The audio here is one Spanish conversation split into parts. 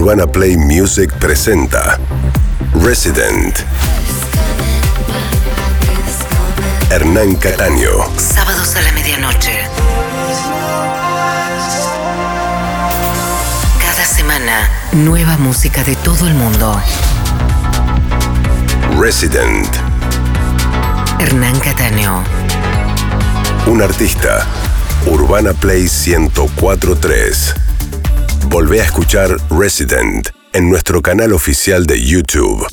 Urbana Play Music presenta Resident. Hernán Cataño. Sábados a la medianoche. Cada semana, nueva música de todo el mundo. Resident. Hernán Cataño. Un artista. Urbana Play 1043. Volvé a escuchar Resident en nuestro canal oficial de YouTube.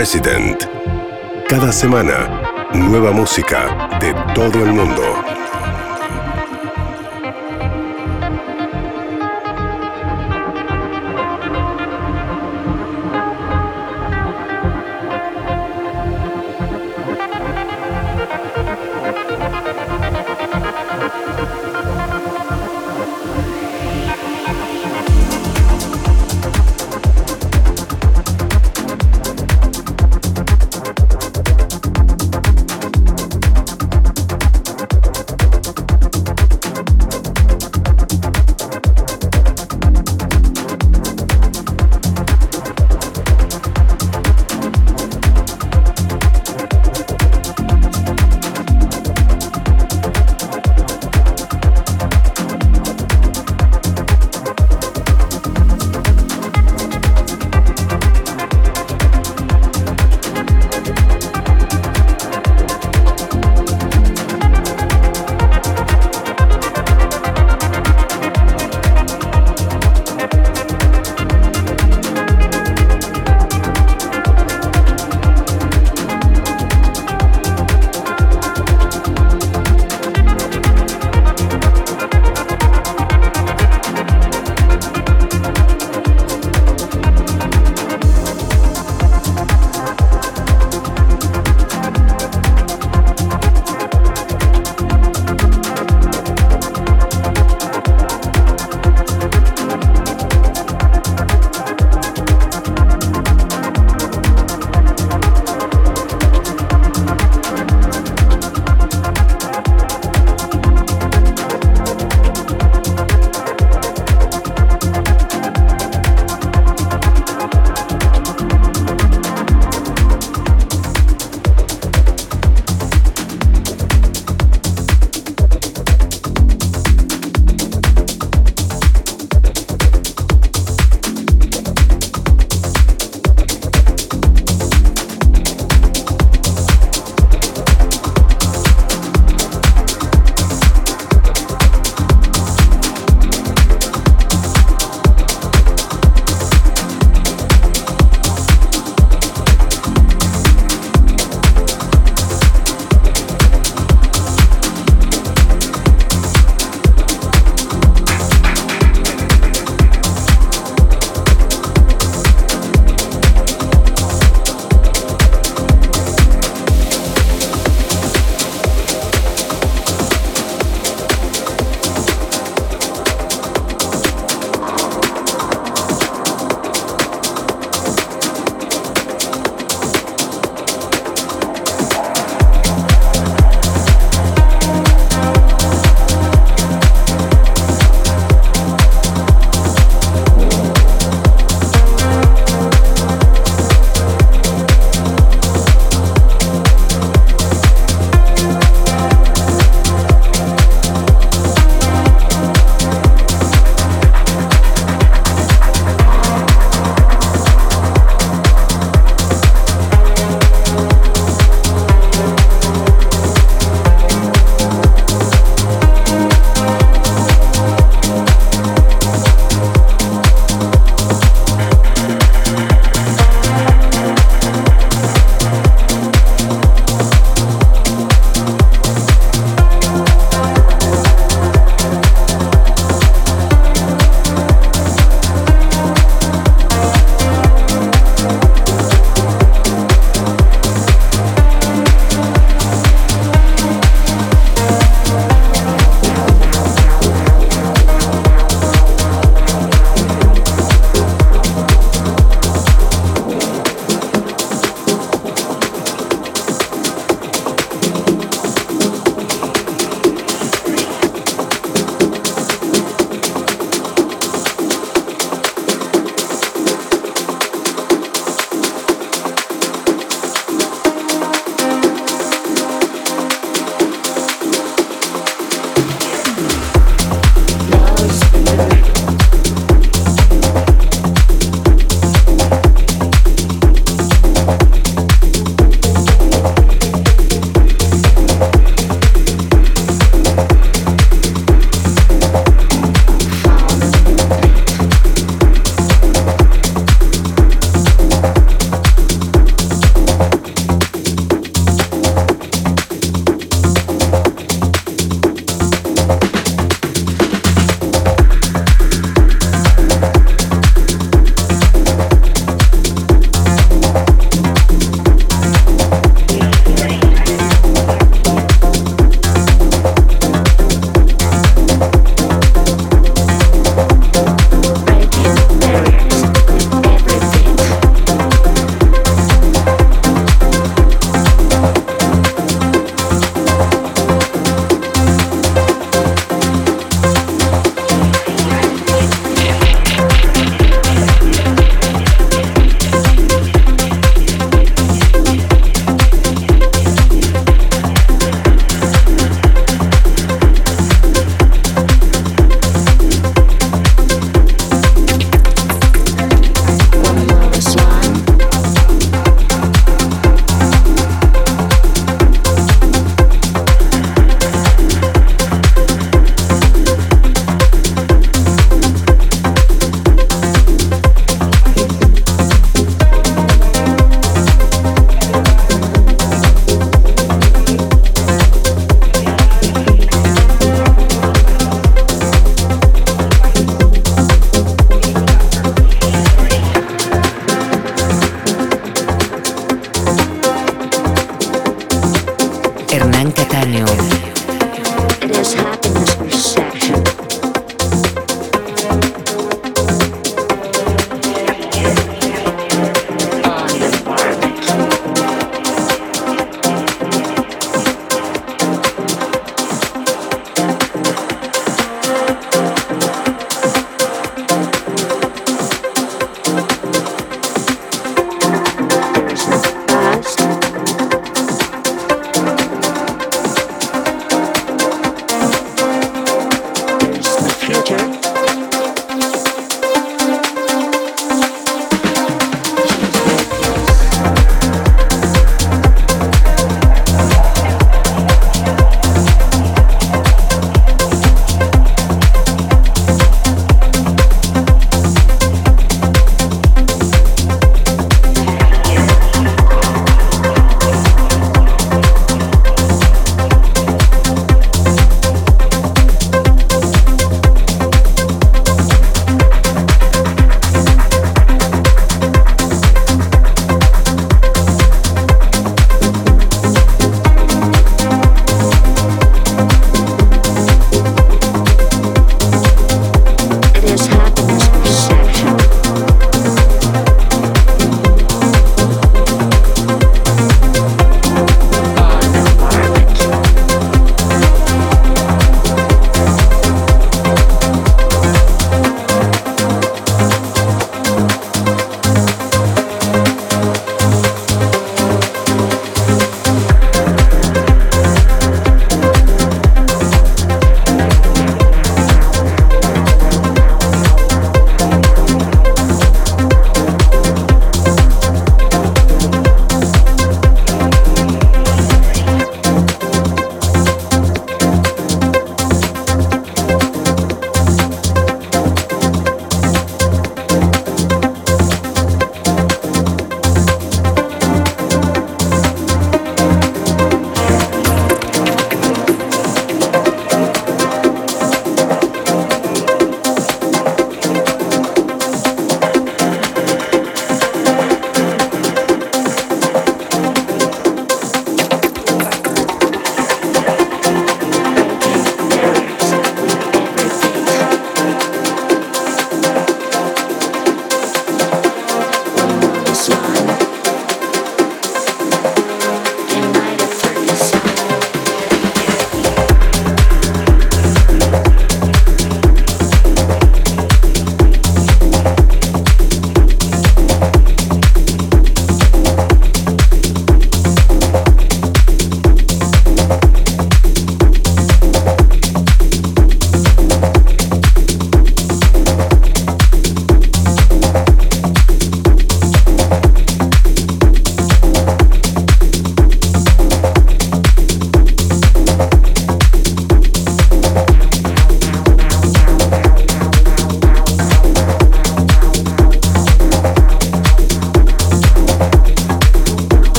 Resident. Cada semana, nueva música de todo el mundo.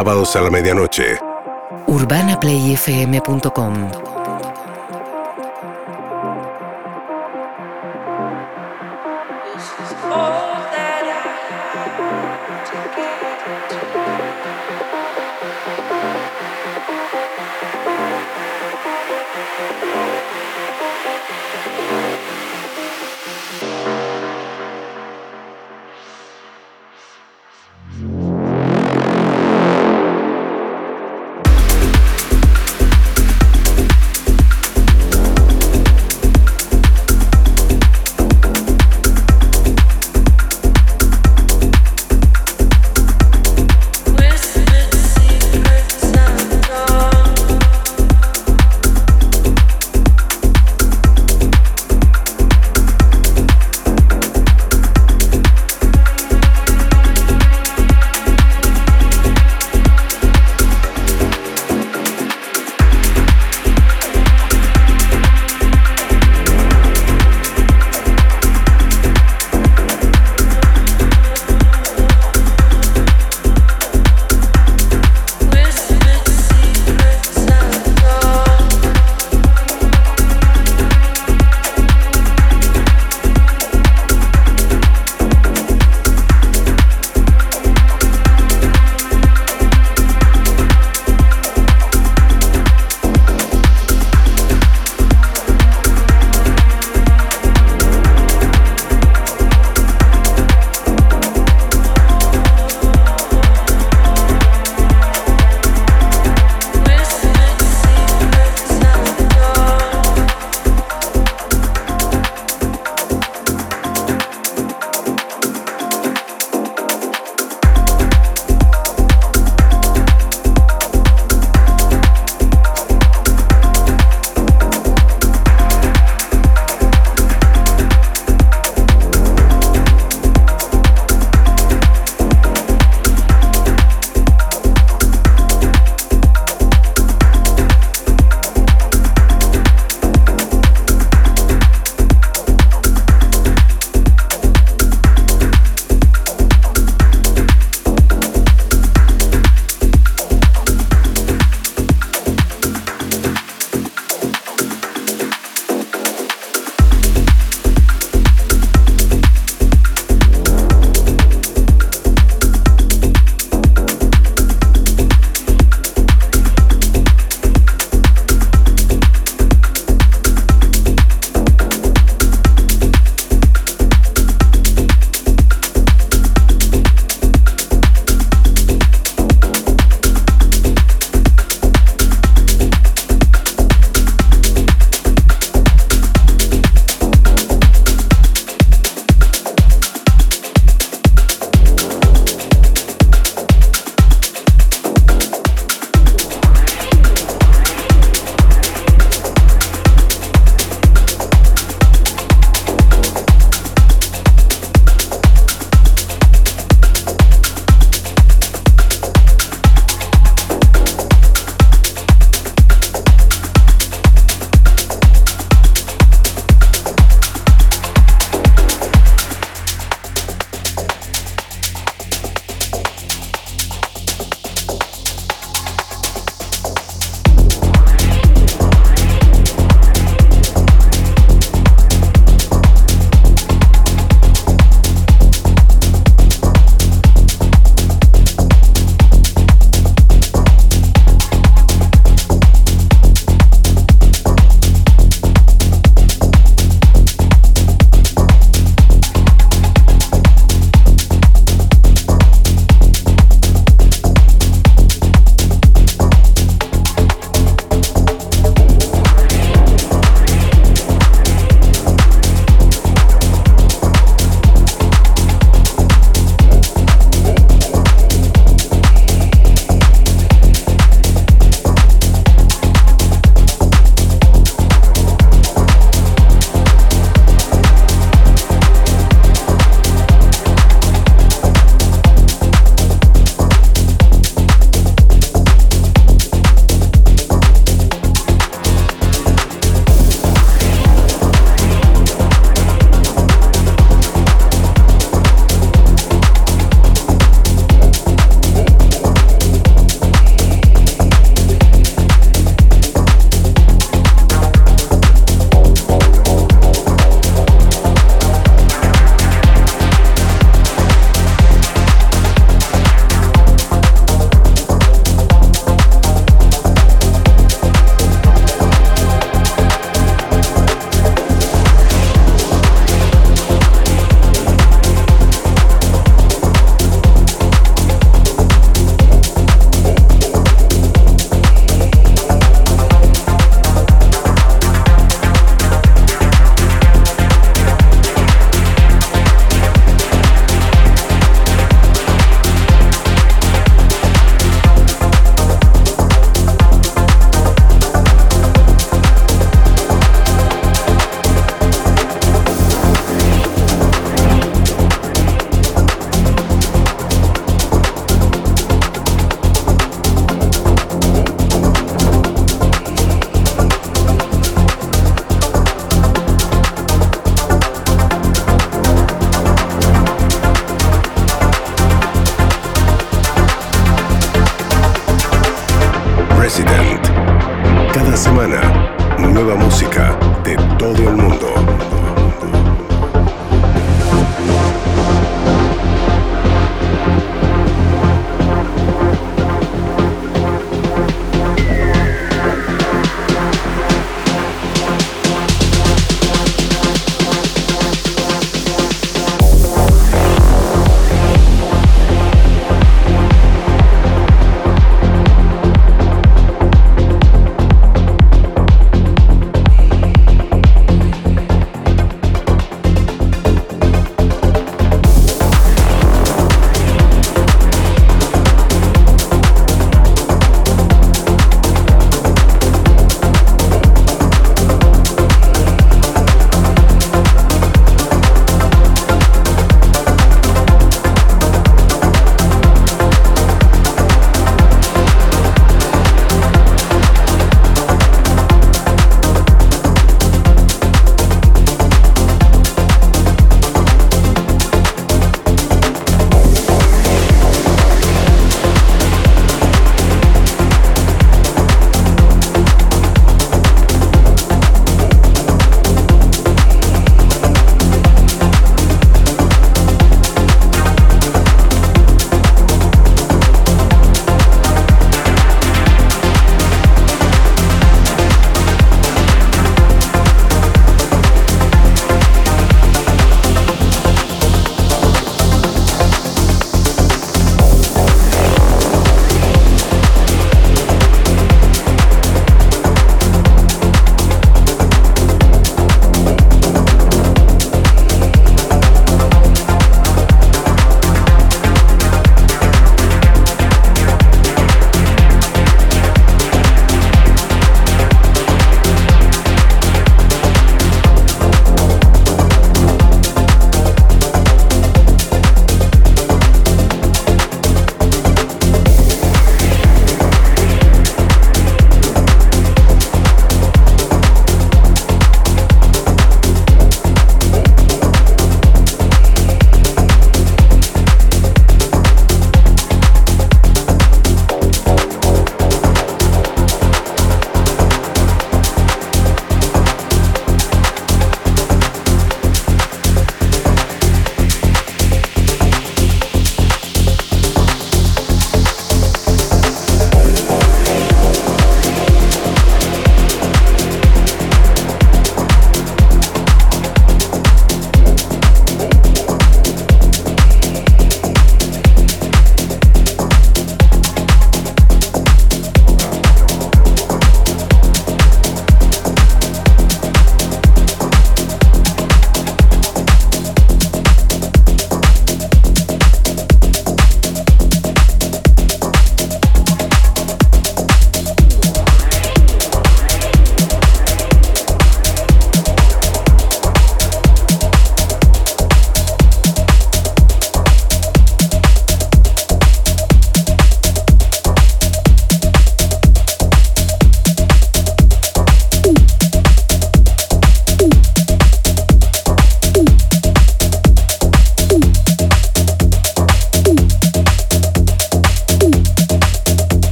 Sábados a la medianoche. UrbanaPlayFM.com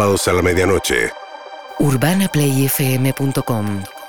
sábados a la medianoche. UrbanaPlayFM.com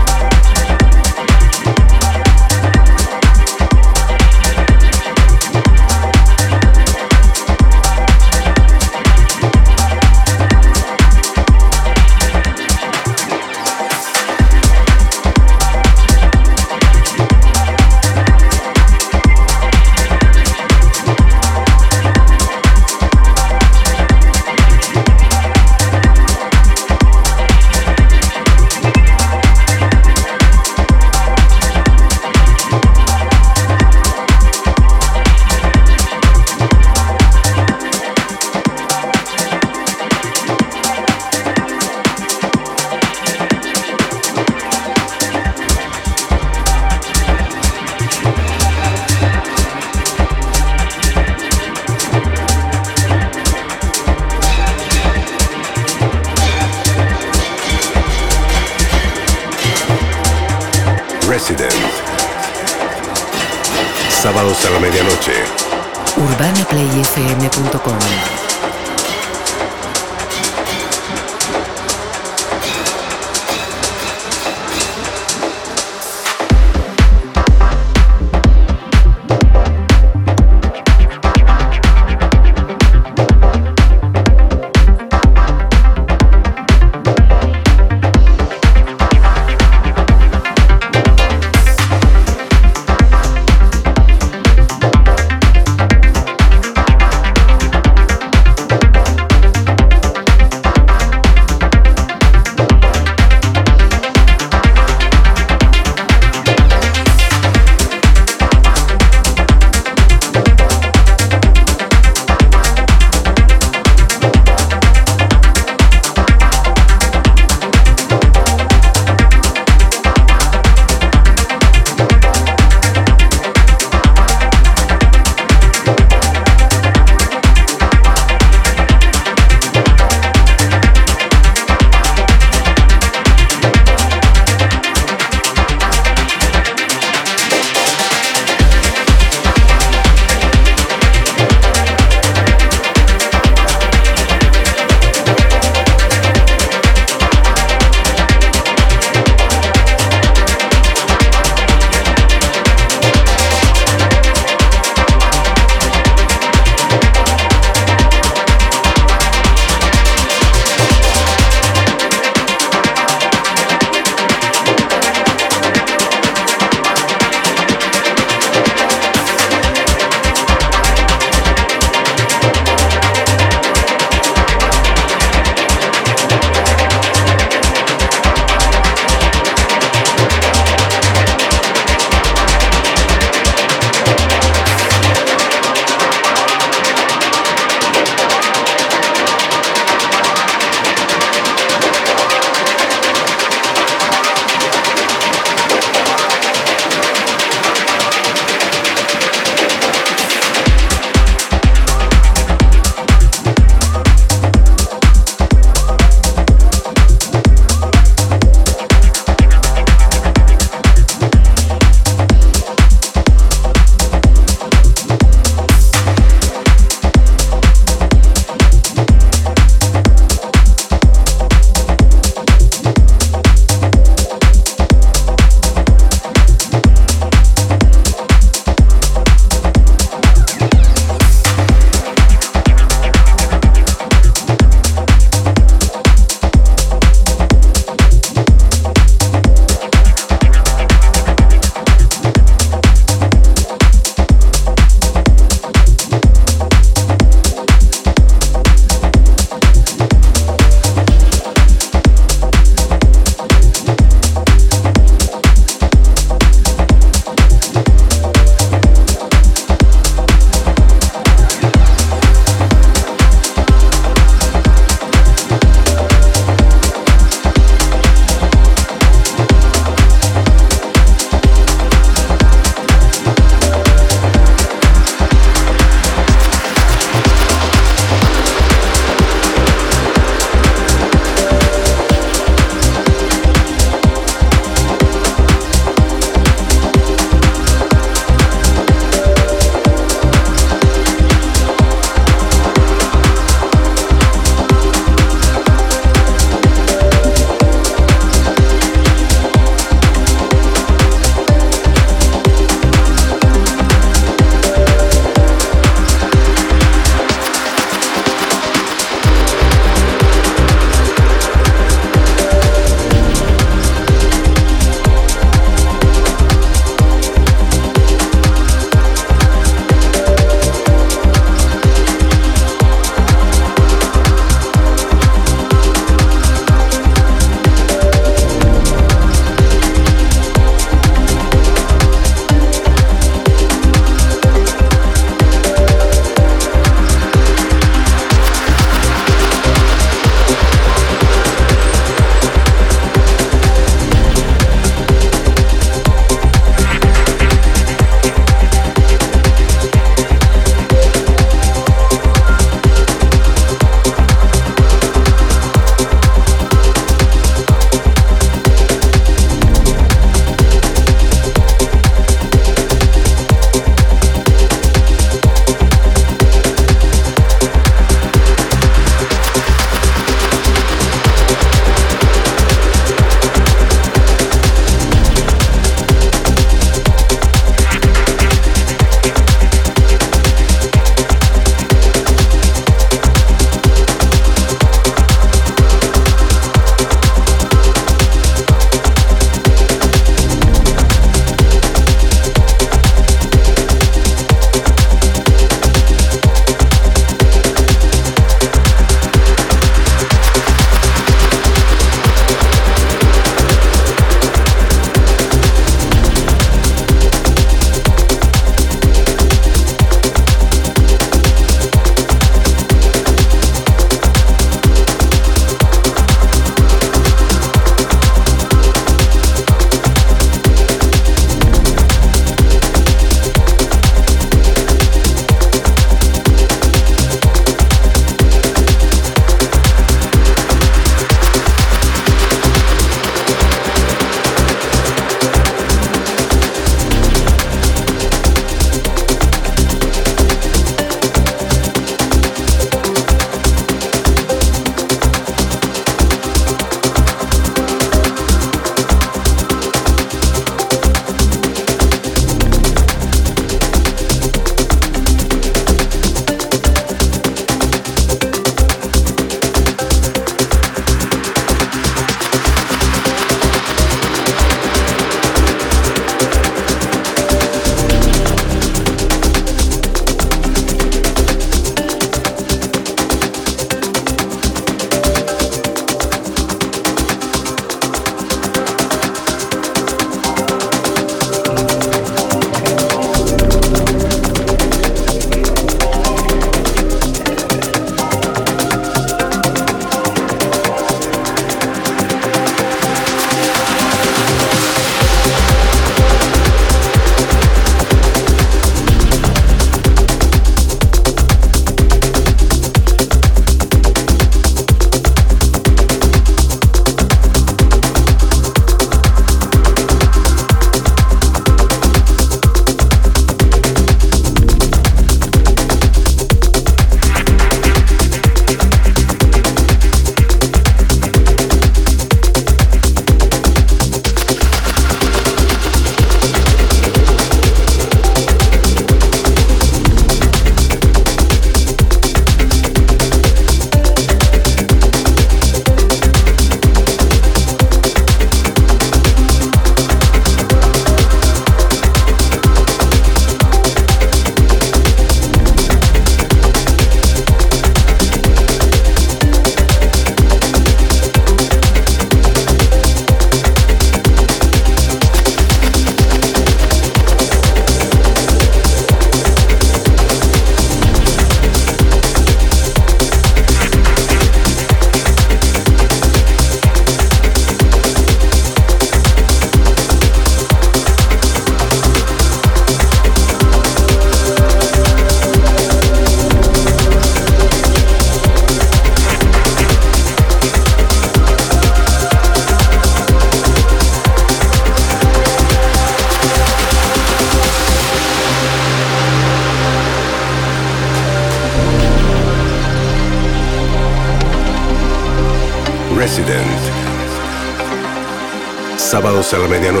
a la medianoche.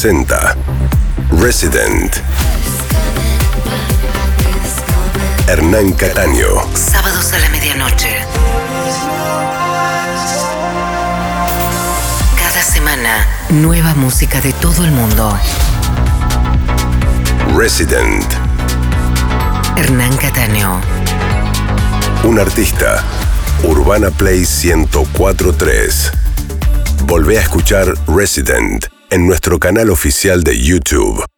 Presenta Resident. Hernán Cataño. Sábados a la medianoche. Cada semana, nueva música de todo el mundo. Resident. Hernán Cataño. Un artista. Urbana Play 1043. Volvé a escuchar Resident en nuestro canal oficial de YouTube.